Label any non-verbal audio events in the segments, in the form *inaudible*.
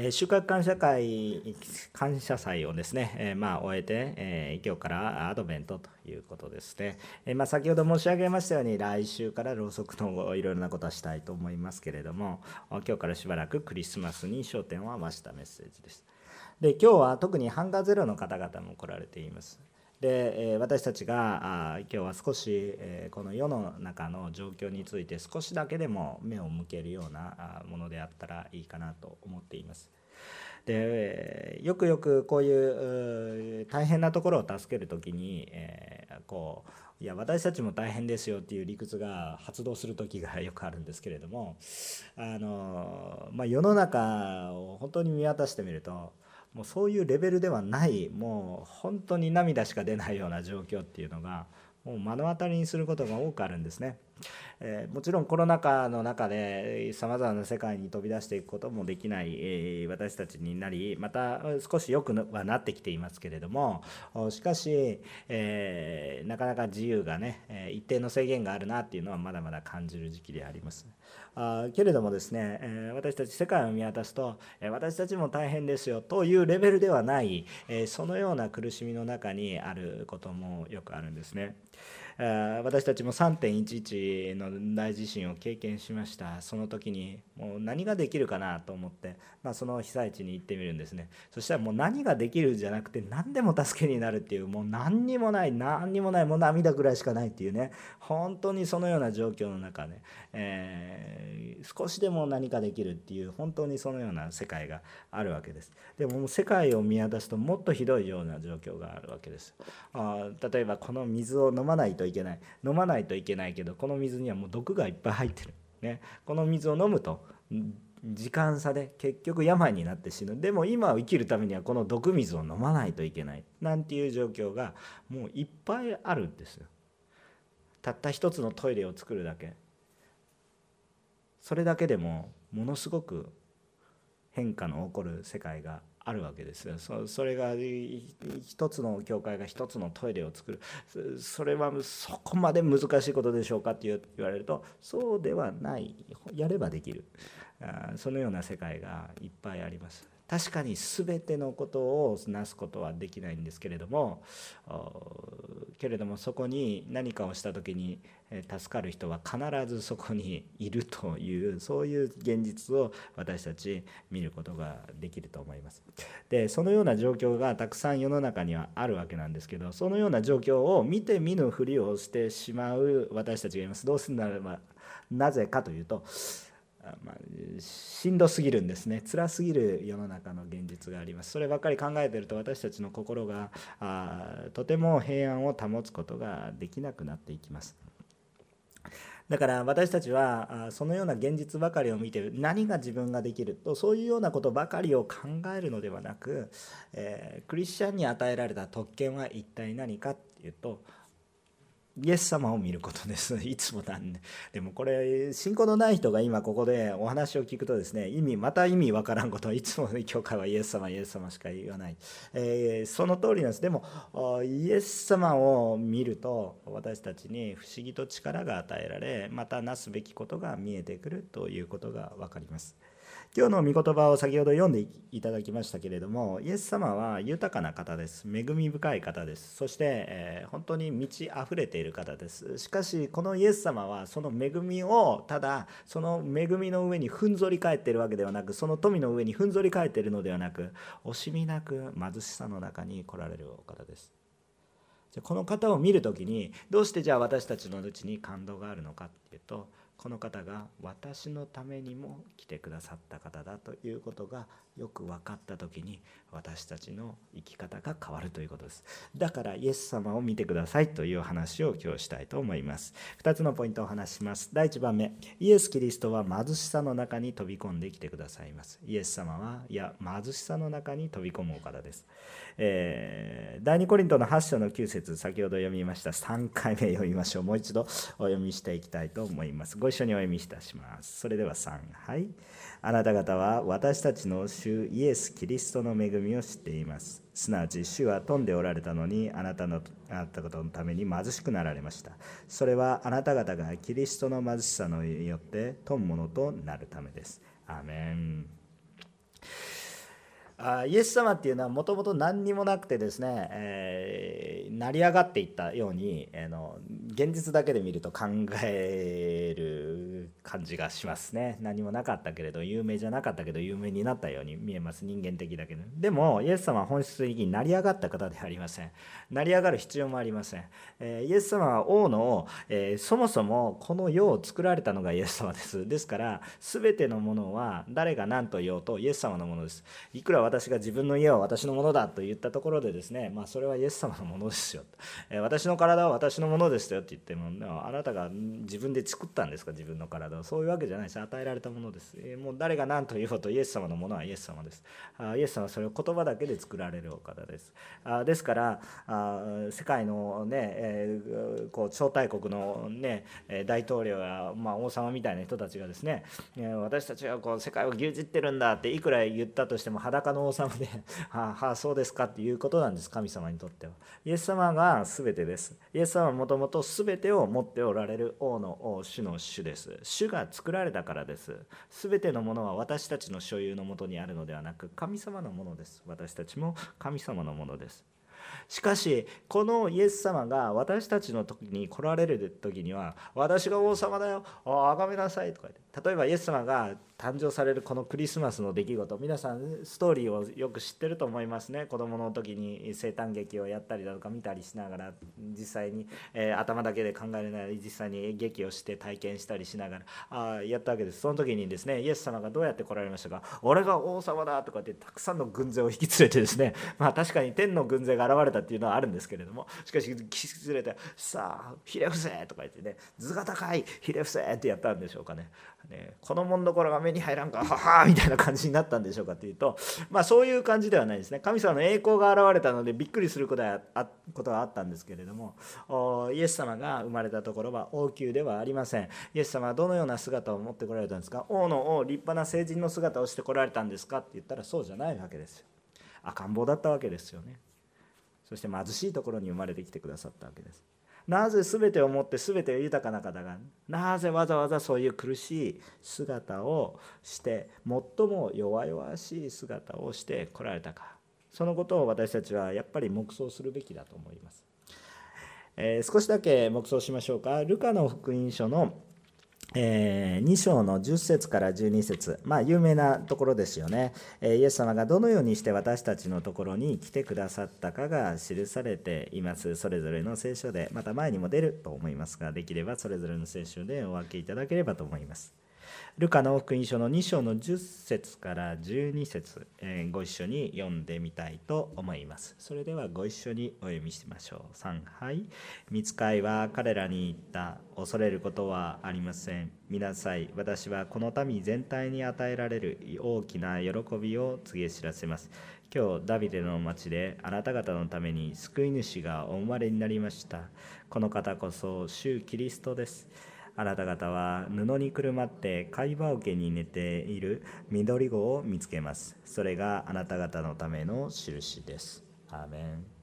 えー、収穫感謝会感謝祭をですね、えー、まあ終えて、えー、今日からアドベントということですね、えまあ、先ほど申し上げましたように来週からろうそくのいろいろなことはしたいと思いますけれども今日からしばらくクリスマスに焦点を合わせたメッセージです。で今日は特にハンガーゼロの方々も来られています。で、え私たちがあ今日は少し、えこの世の中の状況について少しだけでも目を向けるようなものであったらいいかなと思っています。でよくよくこういう大変なところを助ける時に、え、こういや私たちも大変ですよっていう理屈が発動する時がよくあるんですけれどもあの、まあ、世の中を本当に見渡してみるともうそういうレベルではないもう本当に涙しか出ないような状況っていうのがもう目の当たりにすることが多くあるんですね。えー、もちろんコロナ禍の中でさまざまな世界に飛び出していくこともできない、えー、私たちになりまた少し良くはなってきていますけれどもしかし、えー、なかなか自由がね一定の制限があるなっていうのはまだまだ感じる時期であります。あけれどもですね、え私たち世界を見渡すと、え私たちも大変ですよというレベルではない、えそのような苦しみの中にあることもよくあるんですね。私たちも3.11の大地震を経験しました。その時にもう何ができるかなと思って、まあ、その被災地に行ってみるんですね。そしたらもう何ができるじゃなくて何でも助けになるっていうもう何にもない何にもないもう涙ぐらいしかないっていうね。本当にそのような状況の中で、えー、少しでも何かできるっていう本当にそのような世界があるわけです。でも世界を見渡すともっとひどいような状況があるわけです。あ例えばこの水を飲まないといけない。飲まないといけないけどこの水にはもう毒がいっぱい入ってる、ね、この水を飲むと時間差で結局病になって死ぬ。でも今を生きるためにはこの毒水を飲まないといけない。なんていう状況がもういっぱいあるんですよ。たった一つのトイレを作るだけ。それだけでもものすごく変化の起こる世界があるわけですよ。それが一つの教会が一つのトイレを作る。それはそこまで難しいことでしょうかって言われるとそうではない。やればできる。そのような世界がいっぱいあります。確かに全てのことをなすことはできないんですけれどもけれどもそこに何かをした時に助かる人は必ずそこにいるというそういう現実を私たち見ることができると思います。でそのような状況がたくさん世の中にはあるわけなんですけどそのような状況を見て見ぬふりをしてしまう私たちがいます。どうするならばなぜかというとまあ、しんどすぎるんですね。辛すぎる世の中の現実があります。そればっかり考えてると私たちの心があとても平安を保つことができなくなっていきます。だから私たちはそのような現実ばかりを見て何が自分ができるとそういうようなことばかりを考えるのではなく、えー、クリスチャンに与えられた特権は一体何かっていうとイエス様を見ることです。*laughs* いつもなんで。でもこれ、信仰のない人が今ここでお話を聞くとですね、意味、また意味わからんことをいつも、ね、教会はイエス様、イエス様しか言わない。えー、その通りなんです。でも、イエス様を見ると、私たちに不思議と力が与えられ、またなすべきことが見えてくるということが分かります。今日の御言葉を先ほど読んでいただきましたけれどもイエス様は豊かな方です。恵み深い方です。そして、えー、本当に満ち溢れている方です。しかしこのイエス様はその恵みをただその恵みの上にふんぞり返っているわけではなくその富の上にふんぞり返っているのではなく惜しみなく貧しさの中に来られるお方です。じゃこの方を見る時にどうしてじゃあ私たちのうちに感動があるのかっていうとこの方が私のためにも来てくださった方だということがよく分かった時に私たちの生き方が変わるということです。だからイエス様を見てくださいという話を今日したいと思います。2つのポイントをお話します。第1番目。イエス・キリストは貧しさの中に飛び込んできてくださいます。イエス様はいや貧しさの中に飛び込むお方です、えー、第2コリントの8章の9節先ほど読みました。3回目読みましょう。もう一度お読みしていきたいと思います。ご一緒にお読みいたします。それでは3はい。あなた方は私たちの主イエス・キリストの恵みを知っています。すなわち主は富んでおられたのにあなたのあなた方のために貧しくなられました。それはあなた方がキリストの貧しさによって富むものとなるためです。アメンあイエス様っていうのはもともと何にもなくてですね、えー、成り上がっていったように、えー、の現実だけで見ると考える感じがしますね。何もなかったけれど有名じゃなかったけど有名になったように見えます。人間的だけど。でもイエス様は本質的に成り上がった方ではありません。成り上がる必要もありません、え、イエス様は王の、え、そもそもこの世を作られたのがイエス様です。ですから全てのものは誰が何と言おうとイエス様のものです。いくら私が自分の家は私のものだと言ったところでですね、まあ、それはイエス様のものですよ、え私の体は私のものですよって言ってもあなたが自分で作ったんですか？自分の体。をそういうわけじゃないです与えられたものです、えもう誰が何と言おうとイエス様のものはイエス様です。あイエス様はそれを言葉だけで作られるお方です。あですからあ世界のね、えー、こう超大国のね大統領や、まあ、王様みたいな人たちがですね私たちはこう世界を牛耳ってるんだっていくら言ったとしても裸の王様では *laughs* あ、はあ、そうですかっていうことなんです神様にとっては。イエス様が全てです。イエス様はもともと全てを持っておられる王の王主の主です。主が作られたからです。全てのものは私たちの所有のもとにあるのではなく神様のものです。私たちも神様のものです。しかしこのイエス様が私たちの時に来られる時には私が王様だよ。あがめなさい。とか言って例えばイエス様が誕生されるこのクリスマスの出来事。皆さんストーリーをよく知ってると思いますね。子供の時に生誕劇をやったりだとか見たりしながら実際に、えー、頭だけで考えれない実際に劇をして体験したりしながらあやったわけです。その時にですねイエス様がどうやって来られましたか俺が王様だとかってたくさんの軍勢を引き連れてですね *laughs* まあ確かに天の軍勢が現れたっていうのはあるんですけれどもしかし引き連れてさあひれ伏せとか言ってね図が高いひれ伏せってやったんでしょうかね。ねこのもんどころが目に入らんかははみたいな感じになったんでしょうかというとまあそういう感じではないですね。神様の栄光が現れたのでびっくりすることはあことはあったんですけれどもイエス様が生まれたところは王宮ではありません。イエス様はどのような姿を持ってこられたんですか？王の王立派な成人の姿をしてこられたんですか？って言ったらそうじゃないわけですよ。赤ん坊だったわけですよね。そして貧しいところに生まれてきてくださったわけです。なぜ全てを持って全て豊かな方がなぜわざわざそういう苦しい姿をして最も弱々しい姿をしてこられたか。そのことを私たちはやっぱり黙想するべきだと思います、えー、少しだけ黙想しましょうか。ルカの福音書のえー、2章の10節から12節。まあ有名なところですよね、えー、イエス様がどのようにして私たちのところに来てくださったかが記されています。それぞれの聖書でまた前にも出ると思いますができればそれぞれの聖書でお分けいただければと思います。ルカの福音書の2章の10節から12節、えー、ご一緒に読んでみたいと思います。それではご一緒にお読みしましょう。3はい見つかいは彼らに言った。恐れることはありません。見なさい。私はこの民全体に与えられる大きな喜びを告げ知らせます。今日ダビデの町であなた方のために救い主がお生まれになりました。この方こそ主キリストです。あなた方は布にくるまって貝羽桶に寝ている緑子を見つけます。それがあなた方のための印です。アーメン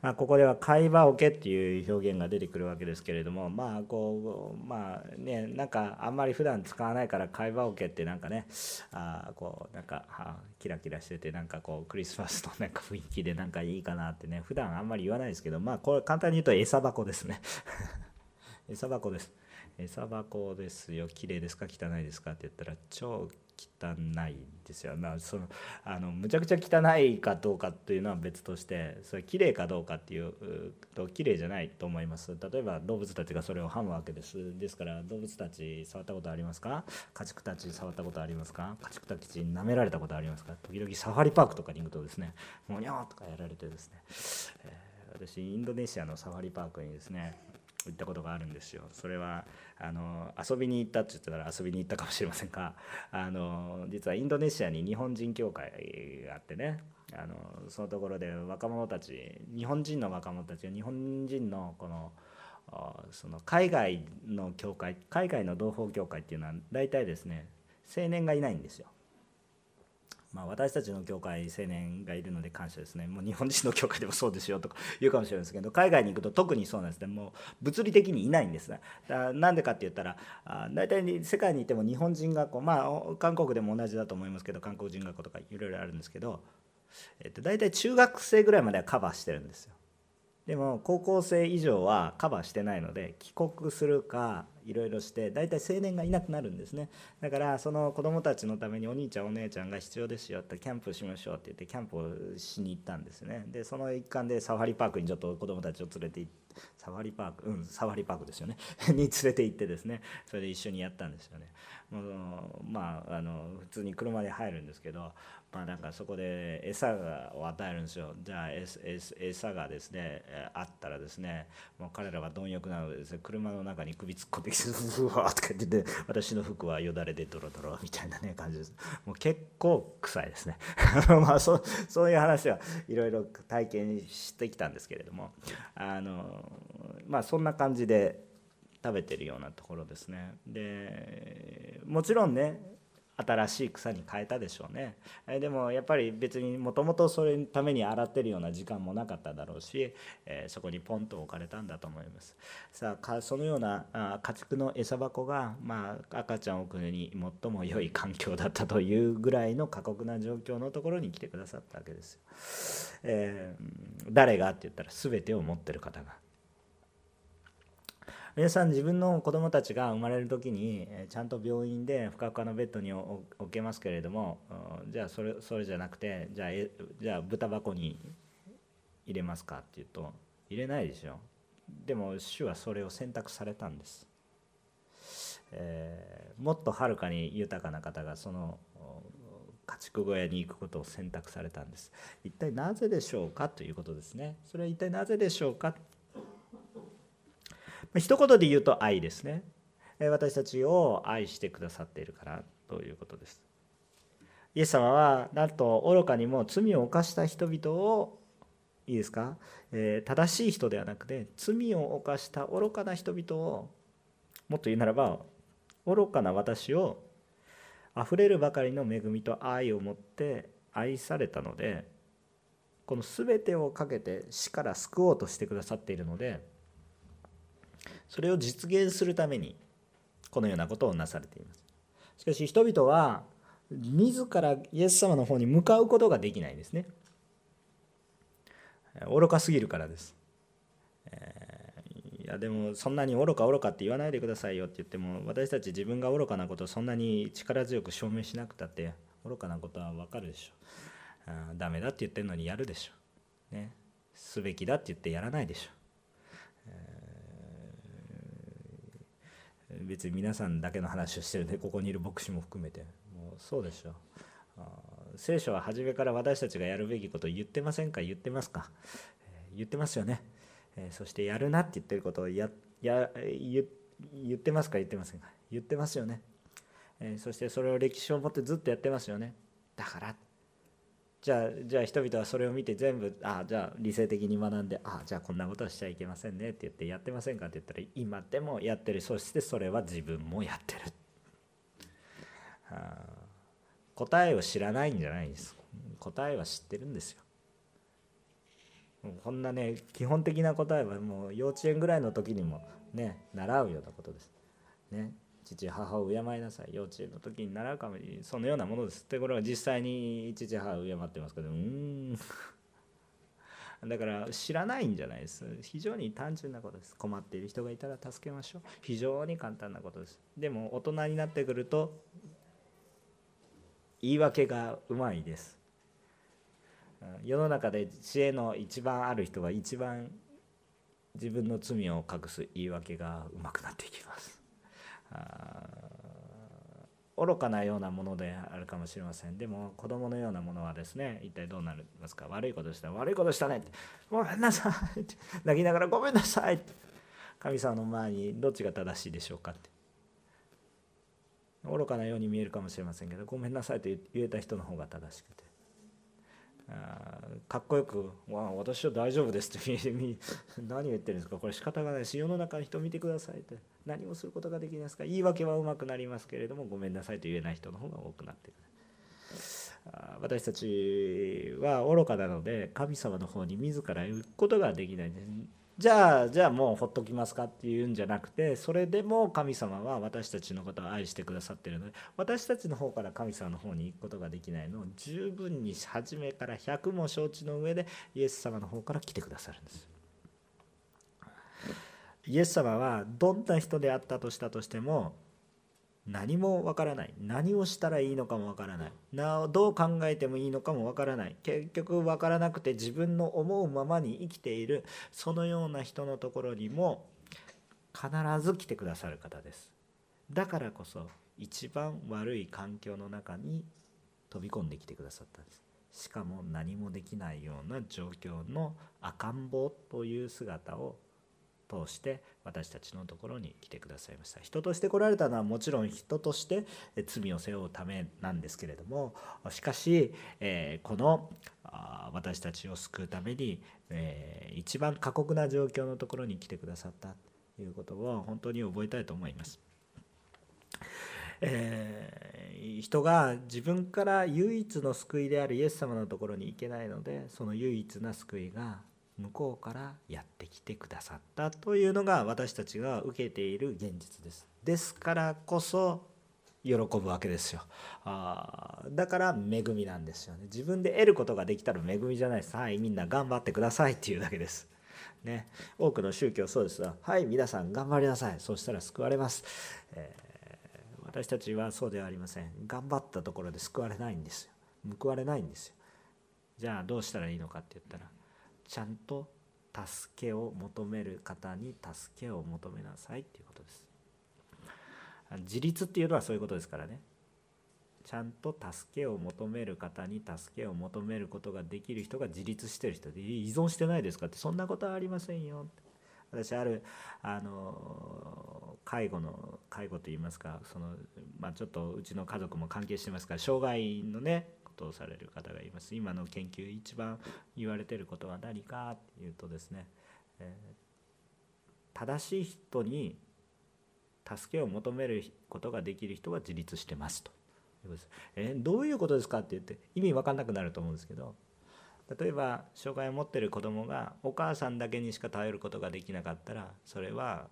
まあ、ここでは会話桶っていう表現が出てくるわけですけれどもまあこうまあねなんかあんまり普段使わないから会話桶ってなんかねあこうなんかはキラキラしててなんかこうクリスマスの *laughs* なんか雰囲気でなんかいいかなってね普段あんまり言わないですけどまあこれ簡単に言うと餌箱ですね *laughs* 餌箱です餌箱ですよ。綺麗ですか？汚いですか？って言ったら超汚いですよ、まあ、そのあのむちゃくちゃ汚いかどうかっていうのは別としてそれ綺麗かどうかっていうと綺麗じゃないと思います。例えば動物たちがそれを噛むわけです。ですから動物たち触ったことありますか？家畜たち触ったことありますか？家畜たちに舐められたことありますか？時々サファリパークとかに行くとですねもにゃーとかやられてですね、えー、私インドネシアのサファリパークにですね行ったことがあるんですよ。それはあの遊びに行ったって言ってたら遊びに行ったかもしれませんがあの実はインドネシアに日本人協会があってねあのそのところで若者たち日本人の若者たちが日本人のこのその海外の教会海外の同胞協会っていうのは大体ですね青年がいないんですよ。まあ、私たちの教会青年がいるので感謝ですね。もう日本人の教会でもそうですよとか言うかもしれないですけど海外に行くと特にそうなんですね。もう物理的にいないんですね。なんでかって言ったら大体世界にいても日本人学校まあ韓国でも同じだと思いますけど韓国人学校とかいろいろあるんですけど、えっと、大体中学生ぐらいまではカバーしてるんですよ。でも高校生以上はカバーしてないので帰国するかいろいろして大体青年がいなくなるんですね。だからその子どもたちのためにお兄ちゃんお姉ちゃんが必要ですよってキャンプしましょうって言ってキャンプをしに行ったんですね。でその一環でサファリパークにちょっと子どもたちを連れて行ってサファリパークうんサファリパークですよね。*laughs* に連れて行ってですね。それで一緒にやったんですよね。もうまああの普通に車で入るんですけどまあなんかそこで餌を与えるんですよ。じゃあ餌がですねあったらですねもう彼らは貪欲なのでですね車の中に首突っ込んで *laughs* ふわーとか言って私の服はよだれでドロドロみたいなね感じです。もう結構臭いですね。*laughs* まあそそういう話はいろいろ体験してきたんですけれども。あのまあそんな感じで食べてるようなところですね。でもちろんね新しい草に変えたでしょうね。でもやっぱり別にもともとそれのために洗ってるような時間もなかっただろうし、えそこにポンと置かれたんだと思います。さあそのような家畜の餌箱が、まあ、赤ちゃんを置くのに最も良い環境だったというぐらいの過酷な状況のところに来てくださったわけですよ、えー、誰が？って言ったら全てを持ってる方が。皆さん自分の子供たちが生まれる時にちゃんと病院でふかふかのベッドに置けますけれどもじゃあそれそれじゃなくてじゃあえじゃあ豚箱に入れますかっていうと入れないでしょ。でも主はそれを選択されたんです、えー、もっとはるかに豊かな方がその家畜小屋に行くことを選択されたんです。一体なぜでしょうかということですね。それは一体なぜでしょうか一言で言うと愛ですね。私たちを愛してくださっているからということです。イエス様はなんと愚かにも罪を犯した人々をいいですか、えー、正しい人ではなくて罪を犯した愚かな人々をもっと言うならば愚かな私をあふれるばかりの恵みと愛を持って愛されたのでこの全てをかけて死から救おうとしてくださっているのでそれを実現するためにこのようなことをなされています。しかし人々は自らイエス様の方に向かうことができないんですね。愚かすぎるからです、いやでもそんなに愚か愚かって言わないでくださいよって言っても私たち自分が愚かなことをそんなに力強く証明しなくたって愚かなことは分かるでしょ。うダメだって言ってるのにやるでしょ。ね。すべきだって言ってやらないでしょ。別に皆さんだけの話をしてるんでここにいる牧師も含めて。もうそうでしょう。聖書は初めから私たちがやるべきことを言ってませんか？言ってますか、えー、言ってますよね、えー、そしてやるなって言ってることをやや言ってますか？言ってませんか？言ってますよね、えー、そしてそれを歴史を持ってずっとやってますよね。だからじゃあじゃあ人々はそれを見て全部あじゃあ理性的に学んでああじゃあこんなことはしちゃいけませんねって言ってやってませんかって言ったら今でもやってる。そしてそれは自分もやってる、あ、答えを知らないんじゃないんです答えは知ってるんですよ。こんなね基本的な答えはもう幼稚園ぐらいの時にもね習うようなことです。ね。父母を敬いなさい幼稚園の時に。習うかもそのようなものです。ってこれは実際に父母を敬ってますけどうん。*laughs* だから知らないんじゃないです。非常に単純なことです。困っている人がいたら助けましょう。非常に簡単なことです。でも大人になってくると言い訳がうまいです。世の中で知恵の一番ある人は一番自分の罪を隠す。言い訳がうまくなっていきます。愚かなようなものであるかもしれません。でも子供のようなものはですね一体どうなりますか？悪いことした。ら悪いことしたねって。ごめんなさいって。泣きながらごめんなさいって。神様の前にどっちが正しいでしょうかって。愚かなように見えるかもしれませんけどごめんなさいと言えた人の方が正しくて。かっこよく「わ私は大丈夫です」って *laughs* 何を言ってるんですか？これ仕方がないし世の中の人見てくださいって。何もすることができないですか？言い訳はうまくなりますけれどもごめんなさいと言えない人の方が多くなってくる私たちは愚かなので神様の方に自ら行くことができない。んですじゃあじゃあもうほっときますかっていうんじゃなくてそれでも神様は私たちのことを愛してくださってるので私たちの方から神様の方に行くことができないのを十分に初めから100も承知の上でイエス様の方から来てくださるんです。イエス様はどんな人であったとしたとしても何もわからない。何をしたらいいのかもわからない。などう考えてもいいのかもわからない。結局わからなくて自分の思うままに生きている。そのような人のところにも必ず来てくださる方です。だからこそ一番悪い環境の中に飛び込んできてくださったんです。しかも何もできないような状況の赤ん坊という姿を通して私たちのところに来てくださいました人として来られたのはもちろん人として罪を背負うためなんですけれどもしかし、えこの私たちを救うために、え一番過酷な状況のところに来てくださったということを本当に覚えたいと思います。えー、人が自分から唯一の救いであるイエス様のところに行けないのでその唯一な救いが向こうからやってきてくださったというのが私たちが受けている現実です。ですからこそ喜ぶわけですよ。あだから恵みなんですよね。自分で得ることができたら恵みじゃない。ですはいみんな頑張ってくださいっていうだけです。ね。多くの宗教そうです。がはい皆さん頑張りなさい。そうしたら救われます、えー、私たちはそうではありません。頑張ったところで救われないんですよ。報われないんですよ。じゃあどうしたらいいのかって言ったらちゃんと助けを求める方に助けを求めなさいっていうことです。自立っていうのはそういうことですからね。ちゃんと助けを求める方に助けを求めることができる人が自立してる人で依存してないですかってそんなことはありませんよ。私あるあの介護の介護といいますかその、まあ、ちょっとうちの家族も関係してますから障害のねことをされる方がいます今の研究一番言われてることは何かっていうとですね、えー、正しい人に助けを求めることができる人は自立してますということです。えー、どういうことですかって言って意味分かんなくなると思うんですけど例えば障害を持ってる子供がお母さんだけにしか頼ることができなかったらそれは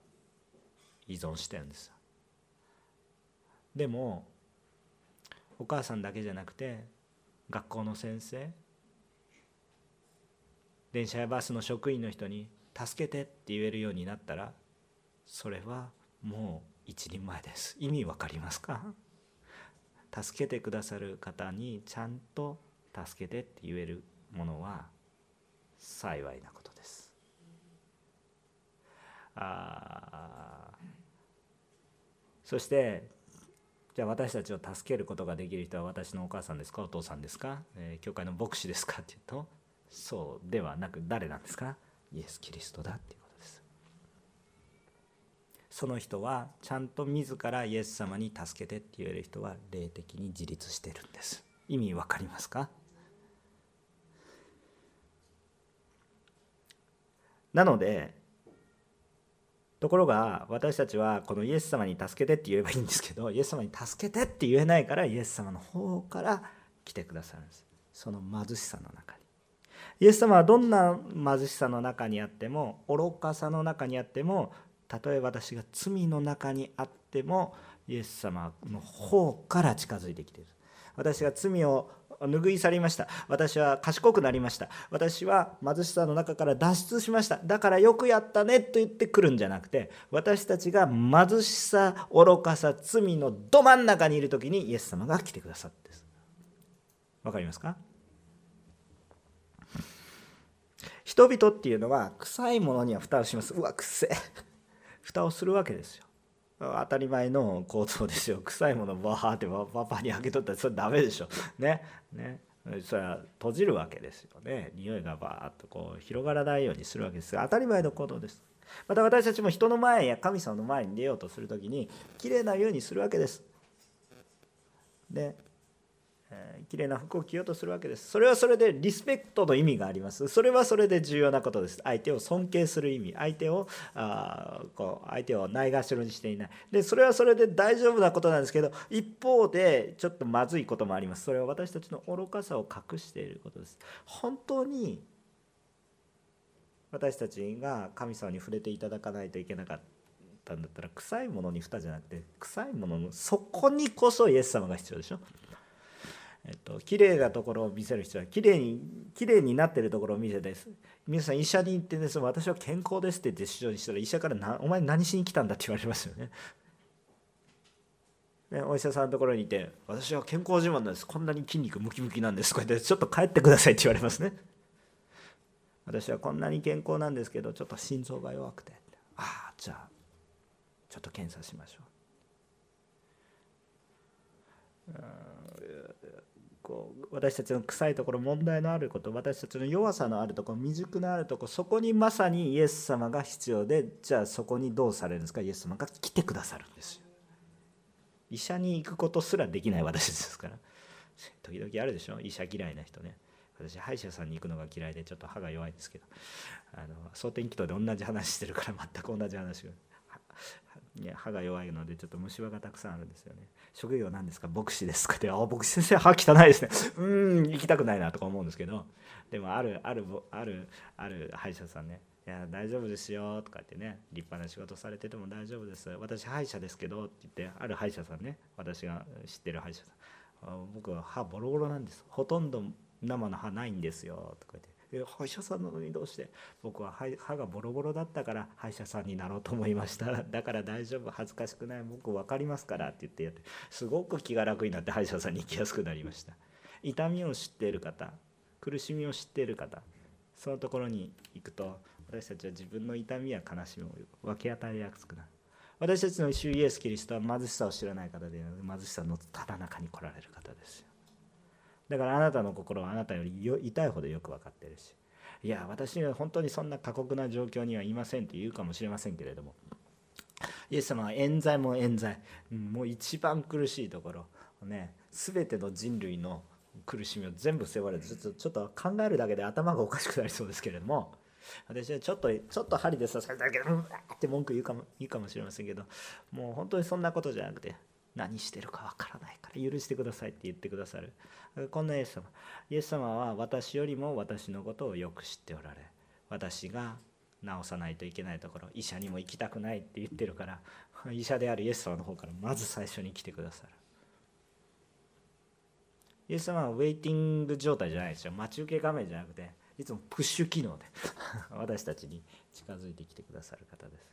依存してるんですでもお母さんだけじゃなくて学校の先生電車やバスの職員の人に「助けて」って言えるようになったらそれはもう一人前です。意味わかりますか？助けてくださる方にちゃんと「助けて」って言えるものは幸いなことです。あそしてじゃあ私たちを助けることができる人は私のお母さんですか？お父さんですか、えー、教会の牧師ですか？っていうとそうではなく誰なんですか？イエス・キリストだっていうことです。その人はちゃんと自らイエス様に助けてって言える人は霊的に自立してるんです。意味わかりますか？なのでところが私たちはこのイエス様に助けてって言えばいいんですけど *laughs* イエス様に助けてって言えないからイエス様の方から来てくださるんです。その貧しさの中に。イエス様はどんな貧しさの中にあっても愚かさの中にあってもたとえ私が罪の中にあってもイエス様の方から近づいてきている。私が罪を拭い去りました。私は賢くなりました。私は貧しさの中から脱出しました。だからよくやったねと言ってくるんじゃなくて私たちが貧しさ愚かさ罪のど真ん中にいる時にイエス様が来てくださってです。わかりますか？人々っていうのは臭いものには蓋をします。うわくせえ。蓋をするわけですよ。当たり前の構造ですよ臭いものバーってパパに開けとったらそれダメでしょ。*laughs* ね。ね。それは閉じるわけですよね。匂いがバーっとこう広がらないようにするわけです。が当たり前の行動です。また私たちも人の前や神様の前に出ようとする時にきれいなようにするわけです。でえー、綺麗な服を着ようとするわけです。それはそれでリスペクトの意味があります。それはそれで重要なことです。相手を尊敬する意味。相手をあこう相手をないがしろにしていない。でそれはそれで大丈夫なことなんですけど一方でちょっとまずいこともあります。それは私たちの愚かさを隠していることです。本当に私たちが神様に触れていただかないといけなかったんだったら臭いものに蓋じゃなくて臭いもののそこにこそイエス様が必要でしょ。えっと綺麗なところを見せる人は綺麗に綺麗になってるところを見せて皆さん医者に行ってです私は健康ですって言って主張にしたら医者からな「お前何しに来たんだ」って言われますよね。ね、お医者さんのところにいて「私は健康自慢なんですこんなに筋肉ムキムキなんです」こうやって「ちょっと帰ってください」って言われますね。私はこんなに健康なんですけどちょっと心臓が弱くてああじゃあちょっと検査しましょう。こう私たちの臭いところ問題のあること私たちの弱さのあるところ未熟のあるところそこにまさにイエス様が必要でじゃあそこにどうされるんですか？イエス様が来てくださるんですよ。医者に行くことすらできない私ですから。時々あるでしょ？医者嫌いな人ね。私歯医者さんに行くのが嫌いでちょっと歯が弱いんですけど。あの蒼天祈祷で同じ話してるから全く同じ話を。歯が弱いのでちょっと虫歯がたくさんあるんですよね。職業なんですか？牧師ですか？って「あ牧師先生歯汚いですね。*laughs* うん行きたくないな」とか思うんですけど。でもあるあるあるある歯医者さんね「いや大丈夫ですよ」とか言ってね立派な仕事されてても大丈夫です私歯医者ですけどって言ってある歯医者さんね私が知ってる歯医者さん僕は歯ボロボロなんです。ほとんど生の歯ないんですよとか言って。歯医者さんなのにどうして僕は歯がボロボロだったから歯医者さんになろうと思いました。*laughs* だから大丈夫恥ずかしくない僕分かりますからって言ってやってすごく気が楽になって歯医者さんに行きやすくなりました。痛みを知っている方苦しみを知っている方そのところに行くと私たちは自分の痛みや悲しみを分け与えやすくなる。私たちの主イエス・キリストは貧しさを知らない方で貧しさのただ中に来られる方ですよ。だからあなたの心はあなたより痛いほどよく分かってるし。いや私には本当にそんな過酷な状況にはいませんって言うかもしれませんけれども。イエス様は冤罪も冤罪。もう一番苦しいところ。ね全ての人類の苦しみを全部背負われてちょっとちょっと考えるだけで頭がおかしくなりそうですけれども。私はちょっとちょっと針で刺されただけでうんって文句言うかもいいかもしれませんけど。もう本当にそんなことじゃなくて何してるかわからないから許してくださいって言ってくださる。こんなイエス様。イエス様は私よりも私のことをよく知っておられ私が治さないといけないところ医者にも行きたくないって言ってるから医者であるイエス様の方からまず最初に来てくださる。イエス様はウェイティング状態じゃないですよ。待ち受け画面じゃなくていつもプッシュ機能で *laughs* 私たちに近づいてきてくださる方です。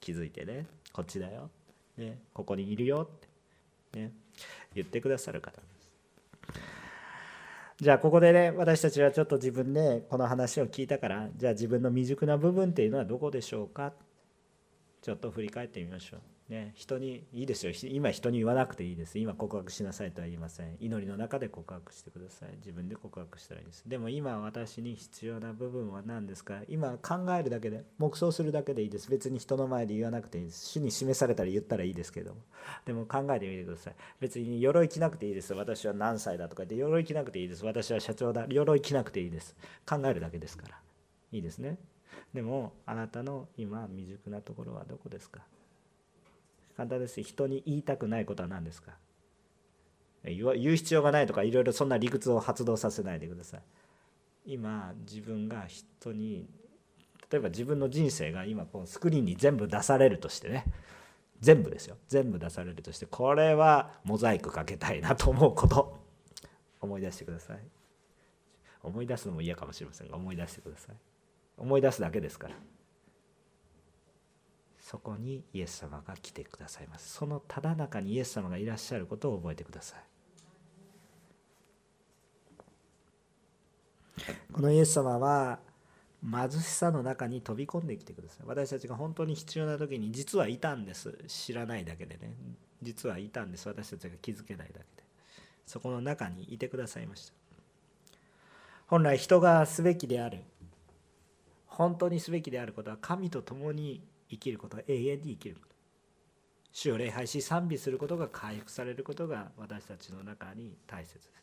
気づいてね。こっちだよ、ね、ここにいるよって、ね、言ってくださる方ですじゃあここでね私たちはちょっと自分でこの話を聞いたからじゃあ自分の未熟な部分っていうのはどこでしょうか？ちょっと振り返ってみましょう。ね、人にいいですよ。今人に言わなくていいです。今告白しなさいとは言いません。祈りの中で告白してください。自分で告白したらいいです。でも今私に必要な部分は何ですか？今考えるだけで黙想するだけでいいです。別に人の前で言わなくていいです。主に示されたら言ったらいいですけども。でも考えてみてください。別に鎧着なくていいです。私は何歳だとか言って鎧着なくていいです。私は社長だ。鎧着なくていいです。考えるだけですから。いいですね。でもあなたの今未熟なところはどこですか？簡単です人に言いたくないことは何ですか？言う必要がないとかいろいろそんな理屈を発動させないでください。今自分が人に例えば自分の人生が今このスクリーンに全部出されるとしてね。全部ですよ。全部出されるとしてこれはモザイクかけたいなと思うこと。思い出してください。思い出すのも嫌かもしれませんが思い出してください。思い出すだけですから。そこにイエス様が来てくださいます。そのただ中にイエス様がいらっしゃることを覚えてください。このイエス様は貧しさの中に飛び込んできてください。私たちが本当に必要な時に実はいたんです。知らないだけでね。実はいたんです。私たちが気づけないだけで。そこの中にいてくださいました。本来人がすべきである。本当にすべきであることは神と共に生きること永遠に生きること。主を礼拝し賛美することが回復されることが私たちの中に大切です。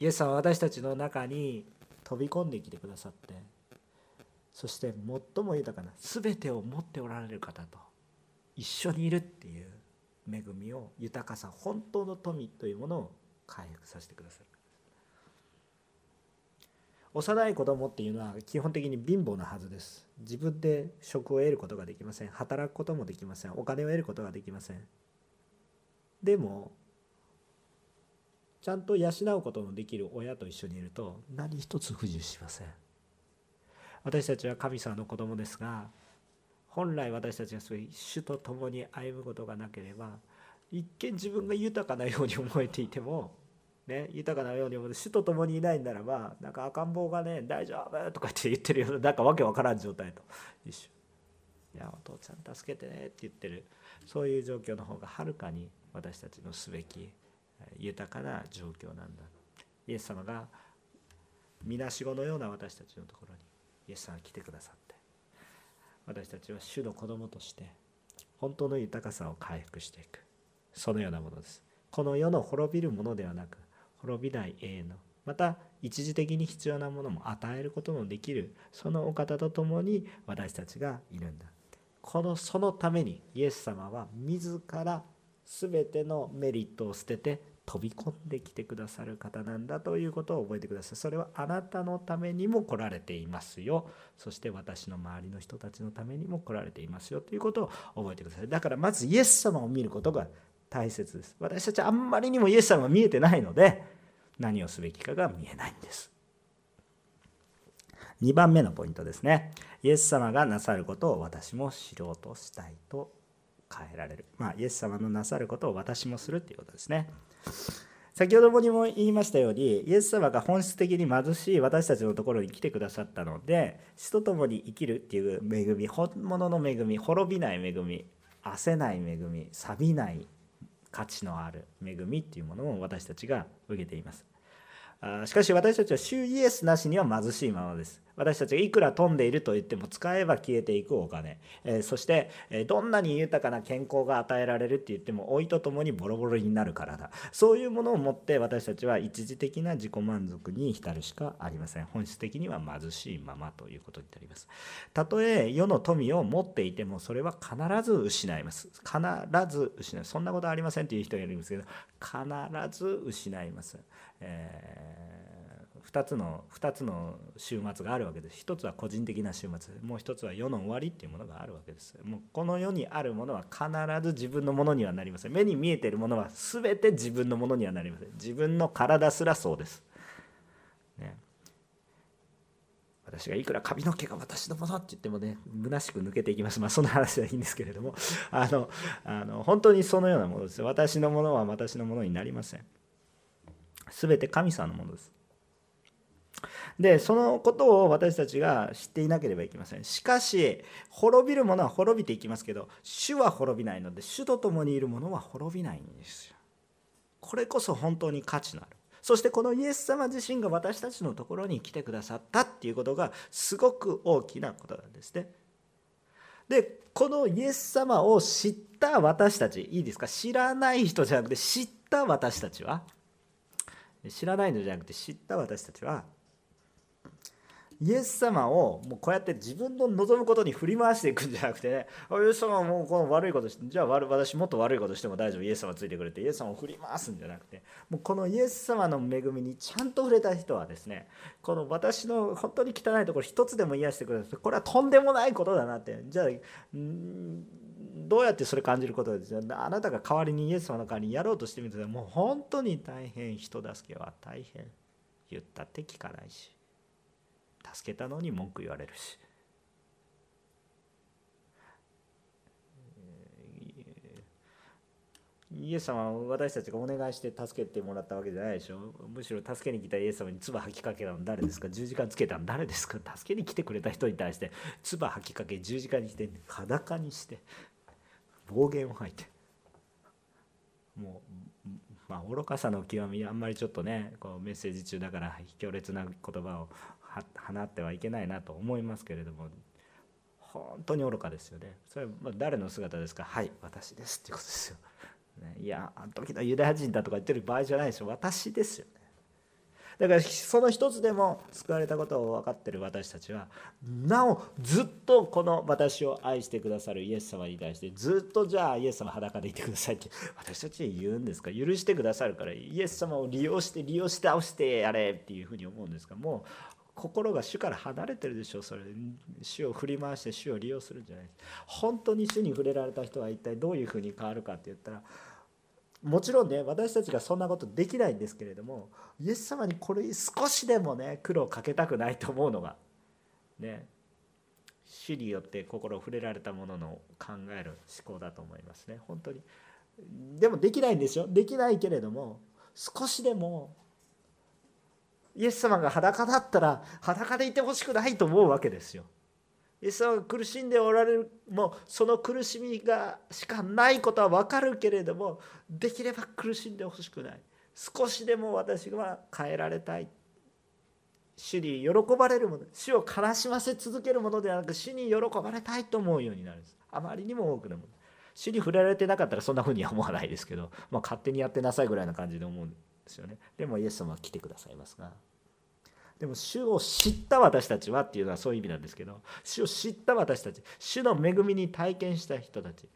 イエス様は私たちの中に飛び込んできてくださってそして最も豊かな全てを持っておられる方と一緒にいるっていう恵みを豊かさ本当の富というものを回復させてくださる。幼い子供っていうのは基本的に貧乏なはずです。自分で職を得ることができません。働くこともできません。お金を得ることができません。でもちゃんと養うことのできる親と一緒にいると何一つ不自由しません。私たちは神様の子供ですが本来私たちがそういう主と共に歩むことがなければ一見自分が豊かなように思えていてもね、豊かなように思う主と共にいないならばなんか赤ん坊がね大丈夫とかって言ってるようななんかわけわからん状態と。一緒。いやお父ちゃん助けてねって言ってる。そういう状況の方がはるかに私たちのすべき豊かな状況なんだイエス様がみなしごのような私たちのところにイエス様が来てくださって。私たちは主の子供として本当の豊かさを回復していく。そのようなものです。この世の滅びるものではなく滅びない永遠の。また一時的に必要なものも与えることのできる。そのお方と共に私たちがいるんだ。このそのためにイエス様は自ら全てのメリットを捨てて飛び込んできてくださる方なんだということを覚えてください。それはあなたのためにも来られていますよ。そして私の周りの人たちのためにも来られていますよ。ということを覚えてください。だからまずイエス様を見ることが大切です。私たちあんまりにもイエス様が見えてないので何をすべきかが見えないんです。2番目のポイントですね。イエス様がなさることを私も知ろうとしたいと変えられる。まあイエス様のなさることを私もするっていうことですね。先ほどもにも言いましたようにイエス様が本質的に貧しい私たちのところに来てくださったので死と共に生きるっていう恵み本物の恵み滅びない恵み焦ない恵み錆びない価値のある恵みっていうものを私たちが受けています。しかし私たちは主イエスなしには貧しいままです。私たちがいくら飛んでいると言っても使えば消えていくお金、えそして、えどんなに豊かな健康が与えられるって言っても老いとともにボロボロになるからだ。そういうものを持って私たちは一時的な自己満足に浸るしかありません。本質的には貧しいままということになります。たとえ世の富を持っていてもそれは必ず失います。必ず失いそんなことありませんという人がいるんですけど必ず失います、えー2つの2つの週末があるわけです。一つは個人的な週末。もう一つは世の終わりっていうものがあるわけです。もうこの世にあるものは必ず自分のものにはなりません。目に見えているものは全て自分のものにはなりません。自分の体すらそうです、ね、私がいくら髪の毛が私のものって言ってもね虚しく抜けていきます。まあその話はいいんですけれども。あのあの本当にそのようなものです。私のものは私のものになりません。全て神様のものです。でそのことを私たちが知っていなければいけません。しかし滅びるものは滅びていきますけど主は滅びないので主と共にいるものは滅びないんですよ。これこそ本当に価値のある。そしてこのイエス様自身が私たちのところに来てくださったっていうことがすごく大きなことなんですね。でこのイエス様を知った私たちいいですか？知らない人じゃなくて知った私たちは？知らないのじゃなくて知った私たちはイエス様をもうこうやって自分の望むことに振り回していくんじゃなくてね、*laughs* イエス様はもうこの悪いことして、じゃあ私もっと悪いことしても大丈夫、イエス様ついてくれて、イエス様を振り回すんじゃなくて、もうこのイエス様の恵みにちゃんと触れた人はですね、この私の本当に汚いところ一つでも癒してくれるこれはとんでもないことだなって、じゃあ、どうやってそれ感じることですあなたが代わりにイエス様の代わりにやろうとしてみてもう本当に大変人助けは大変言ったって聞かないし。助けたのに文句言われるし。イエス様は私たちがお願いして助けてもらったわけじゃないでしょ。むしろ助けに来たイエス様に唾吐きかけたの誰ですか？十字架つけたの誰ですか？助けに来てくれた人に対して唾吐きかけ十字架にして裸にして暴言を吐いて。もうまあ愚かさの極みあんまりちょっとねこうメッセージ中だから強烈な言葉を放ってはいけないなと思いますけれども本当に愚かですよね。それは誰の姿ですか？はい私ですっていうことですよ、ね、いやあの時のユダヤ人だとか言ってる場合じゃないですよ。私ですよね。だからその一つでも救われたことを分かってる私たちはなおずっとこの私を愛してくださるイエス様に対してずっとじゃあイエス様裸でいてくださいって私たちに言うんですか？許してくださるからイエス様を利用して利用して倒してやれっていうふうに思うんですがもう心が主から離れてるでしょそれ主を振り回して主を利用するんじゃない。本当に主に触れられた人は一体どういうふうに変わるかって言ったらもちろんね私たちがそんなことできないんですけれどもイエス様にこれ少しでもね苦労かけたくないと思うのがね主によって心を触れられたものの考える思考だと思いますね。本当に。でもできないんですよ。できないけれども少しでもイエス様が裸だったら裸でいてほしくないと思うわけですよ。イエス様が苦しんでおられるもうその苦しみがしかないことは分かるけれどもできれば苦しんでほしくない。少しでも私は変えられたい。主に喜ばれるもの主を悲しませ続けるものではなく主に喜ばれたいと思うようになるんです。あまりにも多くのもの。主に触れられてなかったらそんなふうには思わないですけど、まあ、勝手にやってなさいぐらいな感じで思うんですよね。でもイエス様は来てくださいますが。でも主を知った私たちはっていうのはそういう意味なんですけど主を知った私たち主の恵みに体験した人たち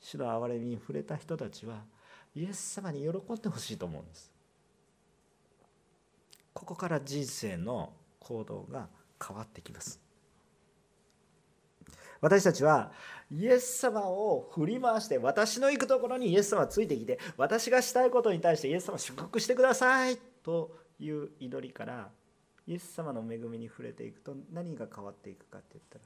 主の憐れみに触れた人たちはイエス様に喜んでほしいと思うんです。ここから人生の行動が変わってきます。私たちはイエス様を振り回して私の行くところにイエス様がついてきて私がしたいことに対してイエス様祝福してくださいという祈りからイエス様の恵みに触れていくと何が変わっていくかって言ったら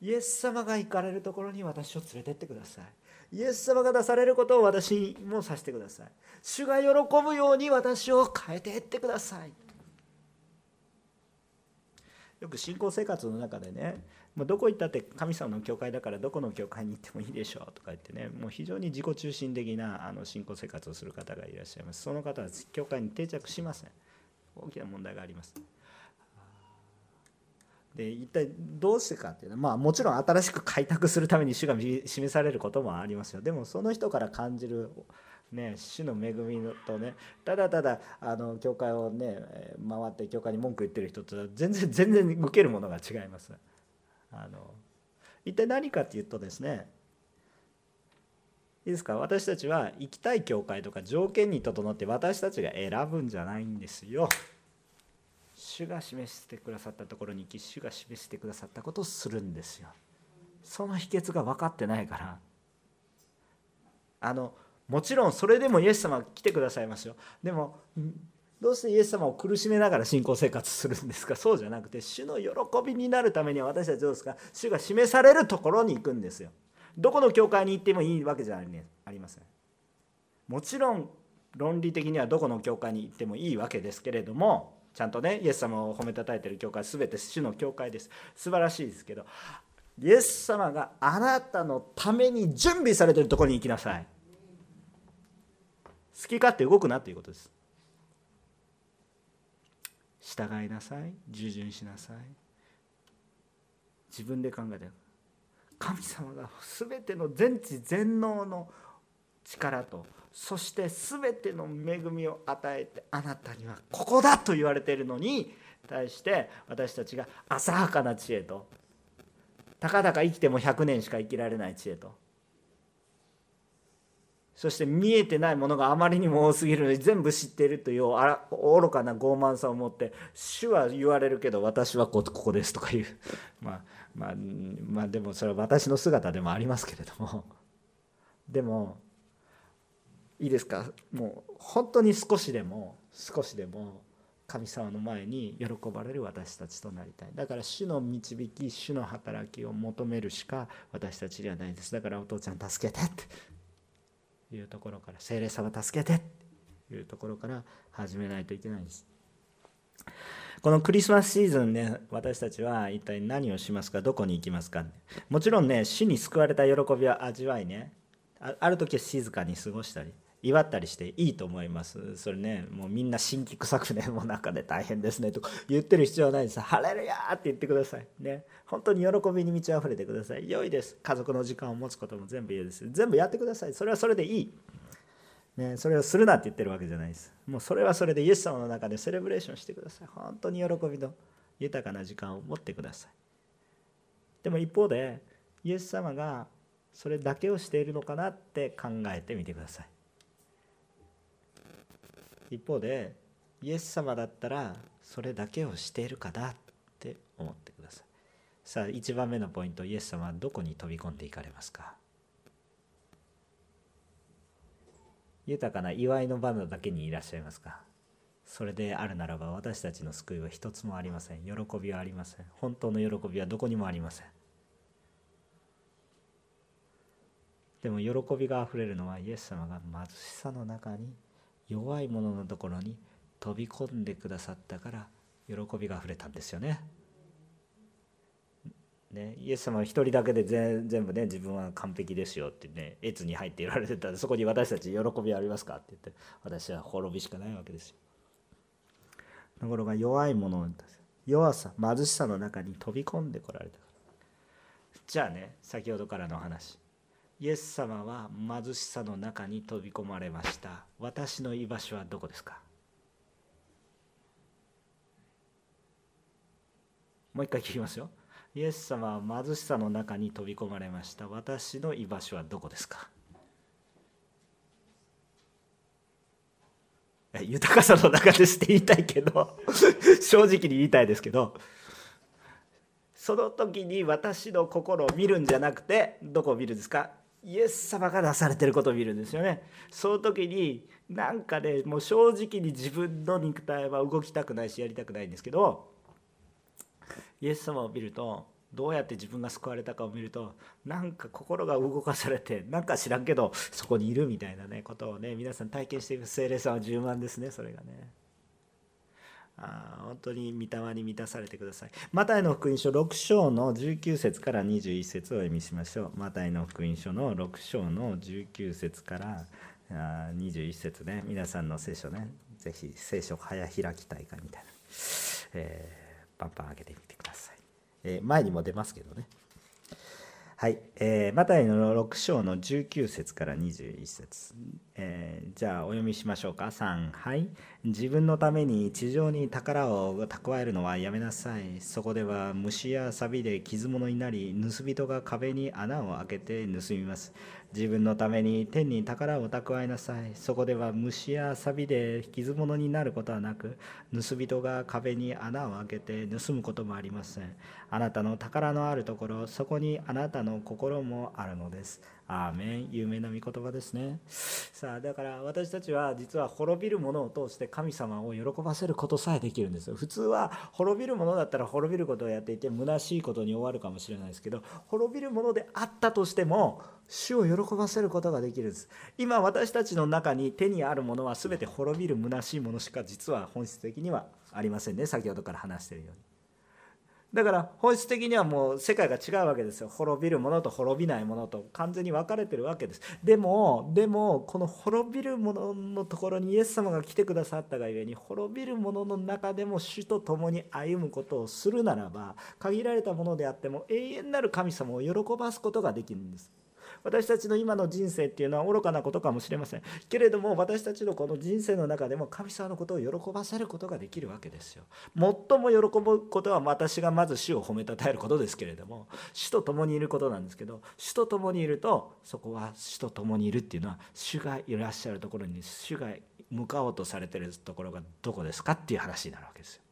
イエス様が行かれるところに私を連れてってください。イエス様が出されることを私にもさせてください。主が喜ぶように私を変えていってください。よく信仰生活の中でねもうどこ行ったって神様の教会だからどこの教会に行ってもいいでしょうとか言ってねもう非常に自己中心的なあの信仰生活をする方がいらっしゃいます。その方は教会に定着しません。大きな問題があります。で一体どうしてかっていうのはまあもちろん新しく開拓するために主が示されることもありますよでもその人から感じる、ね、主の恵みとねただただあの教会をね回って教会に文句言ってる人とは全然全然受けるものが違います。あの一体何かっていうとですねいいですか？私たちは行きたい教会とか条件に整って私たちが選ぶんじゃないんですよ。主が示してくださったところに行き主が示してくださったことをするんですよ。その秘訣が分かってないからあのもちろんそれでもイエス様が来てくださいますよ。でもどうしてイエス様を苦しめながら信仰生活するんですか？そうじゃなくて主の喜びになるためには私たちどうですか？主が示されるところに行くんですよ。どこの教会に行ってもいいわけじゃありません。もちろん論理的にはどこの教会に行ってもいいわけですけれどもちゃんとねイエス様を褒めたたえてる教会全て主の教会です。素晴らしいですけどイエス様があなたのために準備されてるとこに行きなさい。好き勝手動くなということです。従いなさい。従順しなさい。自分で考えて神様が全ての全知全能の力とそして全ての恵みを与えてあなたにはここだと言われているのに対して私たちが浅はかな知恵とたかだか生きても100年しか生きられない知恵とそして見えてないものがあまりにも多すぎるのに全部知っているという愚かな傲慢さを持って主は言われるけど私はここですとかいうまあまあ、まあでもそれは私の姿でもありますけれども。*laughs* でもいいですか？もう本当に少しでも少しでも神様の前に喜ばれる私たちとなりたい。だから主の導き主の働きを求めるしか私たちではないです。だからお父ちゃん助けてって。いうところから精霊様助けてっていうところから始めないといけないです。このクリスマスシーズンね私たちは一体何をしますかどこに行きますか、もちろんね死に救われた喜びは味わいね。ある時は静かに過ごしたり祝ったりしていいと思います。それねもうみんな新規臭くね *laughs* もうなんかね大変ですねとか言ってる必要はないです。ハレルヤーって言ってください。ね。本当に喜びに満ち溢れてください。良いです。家族の時間を持つことも全部いいです。全部やってください。それはそれでいい。ね、それをするなって言ってるわけじゃないです。もうそれはそれでイエス様の中でセレブレーションしてください。本当に喜びの豊かな時間を持ってください。でも一方で、イエス様がそれだけをしているのかなって考えてみてください。一方で、イエス様だったらそれだけをしているかなって思ってください。さあ、1番目のポイント、イエス様はどこに飛び込んでいかれますか？豊かな祝いの場だけにいらっしゃいますか？それであるならば私たちの救いは一つもありません。喜びはありません。本当の喜びはどこにもありません。でも喜びがあふれるのはイエス様が貧しさの中に弱い者のところに飛び込んでくださったから喜びがあふれたんですよね。ね、イエス様は一人だけで全部ね自分は完璧ですよってね越に入っていられてたらそこに私たち喜びありますかって言って私は滅びしかないわけですよ。ところが弱い者弱さ貧しさの中に飛び込んでこられた。じゃあね先ほどからの話。イエス様は貧しさの中に飛び込まれました。私の居場所はどこですか？もう一回聞きますよ。イエス様は貧しさの中に飛び込まれました。私の居場所はどこですか？豊かさの中ですって言いたいけど *laughs* 正直に言いたいですけどその時に私の心を見るんじゃなくてどこを見るんですか？イエス様が出されてることを見るんですよね。その時になんかねもう正直に自分の肉体は動きたくないしやりたくないんですけどイエス様を見るとどうやって自分が救われたかを見るとなんか心が動かされてなんか知らんけどそこにいるみたいなねことをね皆さん体験していく精霊さんは10万ですねそれがね。あ本当に御霊に満たされてください。マタイの福音書6章の19節から21節をお読みしましょう。マタイの福音書の6章の19節からあ21節ね皆さんの聖書ねぜひ聖書早開き大会みたいな、えー、パンパン開けてみてください。えー、前にも出ますけどね。はい、えー、マタイの6章の19節から21節、えー、じゃあお読みしましょうか。3はい。自分のために地上に宝を蓄えるのはやめなさい。そこでは虫や錆で傷物になり盗人が壁に穴を開けて盗みます。自分のために天に宝を蓄えなさい。そこでは虫や錆で傷物になることはなく盗人が壁に穴を開けて盗むこともありません。あなたの宝のあるところそこにあなたの心もあるのです。アーメン。有名な御言葉ですね。さあだから私たちは実は滅びるものを通して神様を喜ばせることさえできるんですよ。普通は滅びるものだったら滅びることをやっていて虚しいことに終わるかもしれないですけど滅びるものであったとしても主を喜ばせることができるんです。今私たちの中に手にあるものは全て滅びる虚しいものしか実は本質的にはありませんね。先ほどから話しているように。だから本質的にはもう世界が違うわけですよ。滅びるものと滅びないものと完全に分かれてるわけです。でもでもこの滅びるもののところにイエス様が来てくださったがゆえに滅びるものの中でも主と共に歩むことをするならば限られたものであっても永遠なる神様を喜ばすことができるんです。私たちの今の人生っていうのは愚かなことかもしれません。けれども私たちのこの人生の中でも神様のことを喜ばせることができるわけですよ。最も喜ぶことは私がまず主を褒めたたえることですけれども主と共にいることなんですけど主と共にいるとそこは主と共にいるっていうのは主がいらっしゃるところに主が向かおうとされてるところがどこですかっていう話になるわけですよ。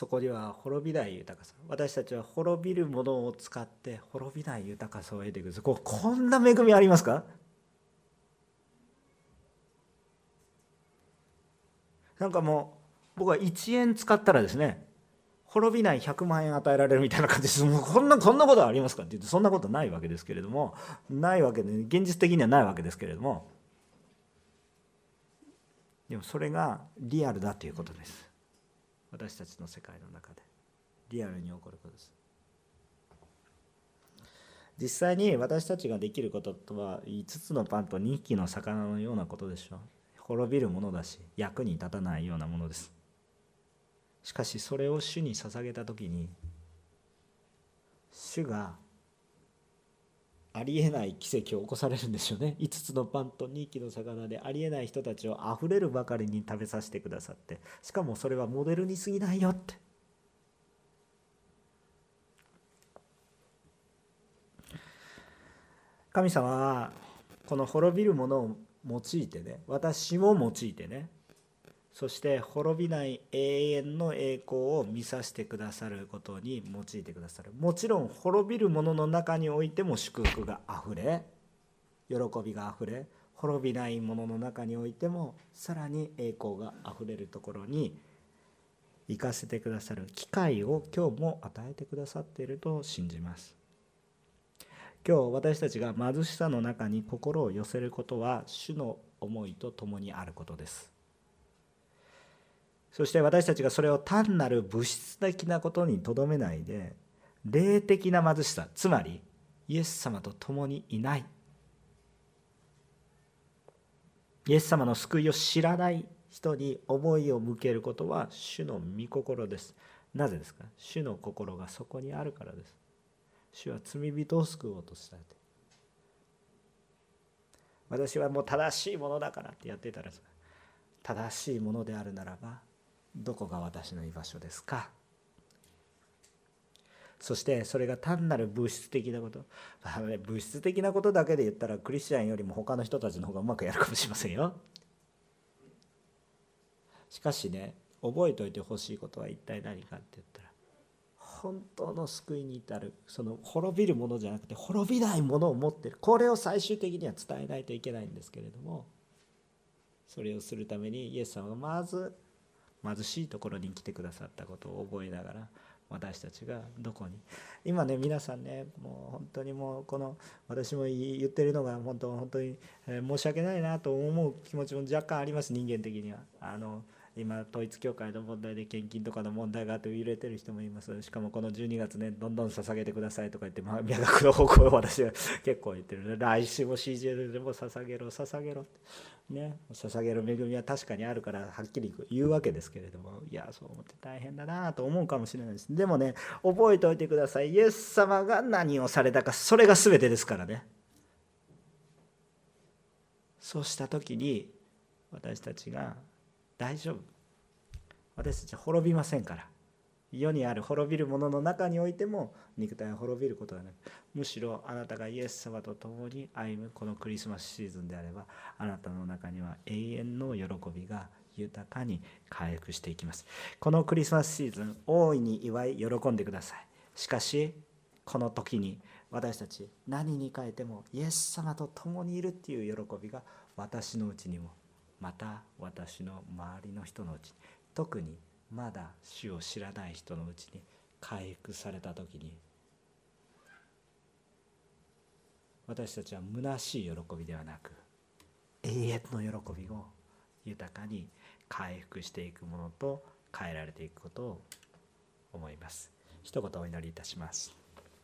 そこには滅びない豊かさ。私たちは滅びるものを使って滅びない豊かさを得ていく。ここんな恵みありますか？なんかもう僕は1円使ったらですね滅びない100万円与えられるみたいな感じです。もうこんなこんなことありますか？って言ってそんなことないわけですけれどもないわけで現実的にはないわけですけれども。でもそれがリアルだということです。私たちの世界の中でリアルに起こることです。実際に私たちができることとは5つのパンと2匹の魚のようなことでしょう。滅びるものだし役に立たないようなものです。しかしそれを主に捧げた時に主がありえない奇跡を起こされるんですよね。*laughs* 5つのパンと2匹の魚でありえない人たちをあふれるばかりに食べさせてくださって。しかもそれはモデルに過ぎないよって。神様はこの滅びるものを用いてね私も用いてねそして滅びない永遠の栄光を見させてくださることに用いてくださる。もちろん滅びるものの中においても祝福があふれ喜びがあふれ滅びないものの中においてもさらに栄光があふれるところに行かせてくださる機会を今日も与えてくださっていると信じます。今日私たちが貧しさの中に心を寄せることは主の思いと共にあることです。そして私たちがそれを単なる物質的なことにとどめないで霊的な貧しさつまりイエス様と共にいない。イエス様の救いを知らない人に思いを向けることは主の御心です。なぜですか？主の心がそこにあるからです。主は罪人を救おうとしたて。私はもう正しいものだからってやっていたら正しいものであるならばどこが私の居場所ですか？そしてそれが単なる物質的なこと、まあね、物質的なことだけで言ったらクリスチャンよりも他の人たちの方がうまくやるかもしれませんよ。しかしね覚えておいてほしいことは一体何かって言ったら本当の救いに至るその滅びるものじゃなくて滅びないものを持ってる。これを最終的には伝えないといけないんですけれどもそれをするためにイエス様がまず貧しいところに来てくださったことを覚えながら私たちがどこに今ね皆さんねもう本当にもうこの私も言ってるのが本当本当に申し訳ないなと思う気持ちも若干あります人間的には。あの今統一教会の問題で献金とかの問題があって揺れてる人もいます。しかもこの12月ねどんどん捧げてくださいとか言って、まあ、宮学の方向を私は *laughs* 結構言ってるね。来週も CJL でも捧げろ捧げろって。ね。捧げる恵みは確かにあるからはっきり言うわけですけれども。いやそう思って大変だなと思うかもしれないです。でもね覚えておいてください。イエス様が何をされたかそれが全てですからね。そうした時に私たちが大丈夫。私たち滅びませんから。世にある滅びるものの中においても肉体は滅びることはなくむしろあなたがイエス様と共に歩むこのクリスマスシーズンであればあなたの中には永遠の喜びが豊かに回復していきます。このクリスマスシーズン大いに祝い喜んでください。しかしこの時に私たち何に変えてもイエス様と共にいるっていう喜びが私のうちにもまた私の周りの人のうちに特にまだ主を知らない人のうちに回復された時に私たちは虚しい喜びではなく永遠の喜びを豊かに回復していくものと変えられていくことを思います。一言お祈りいたします。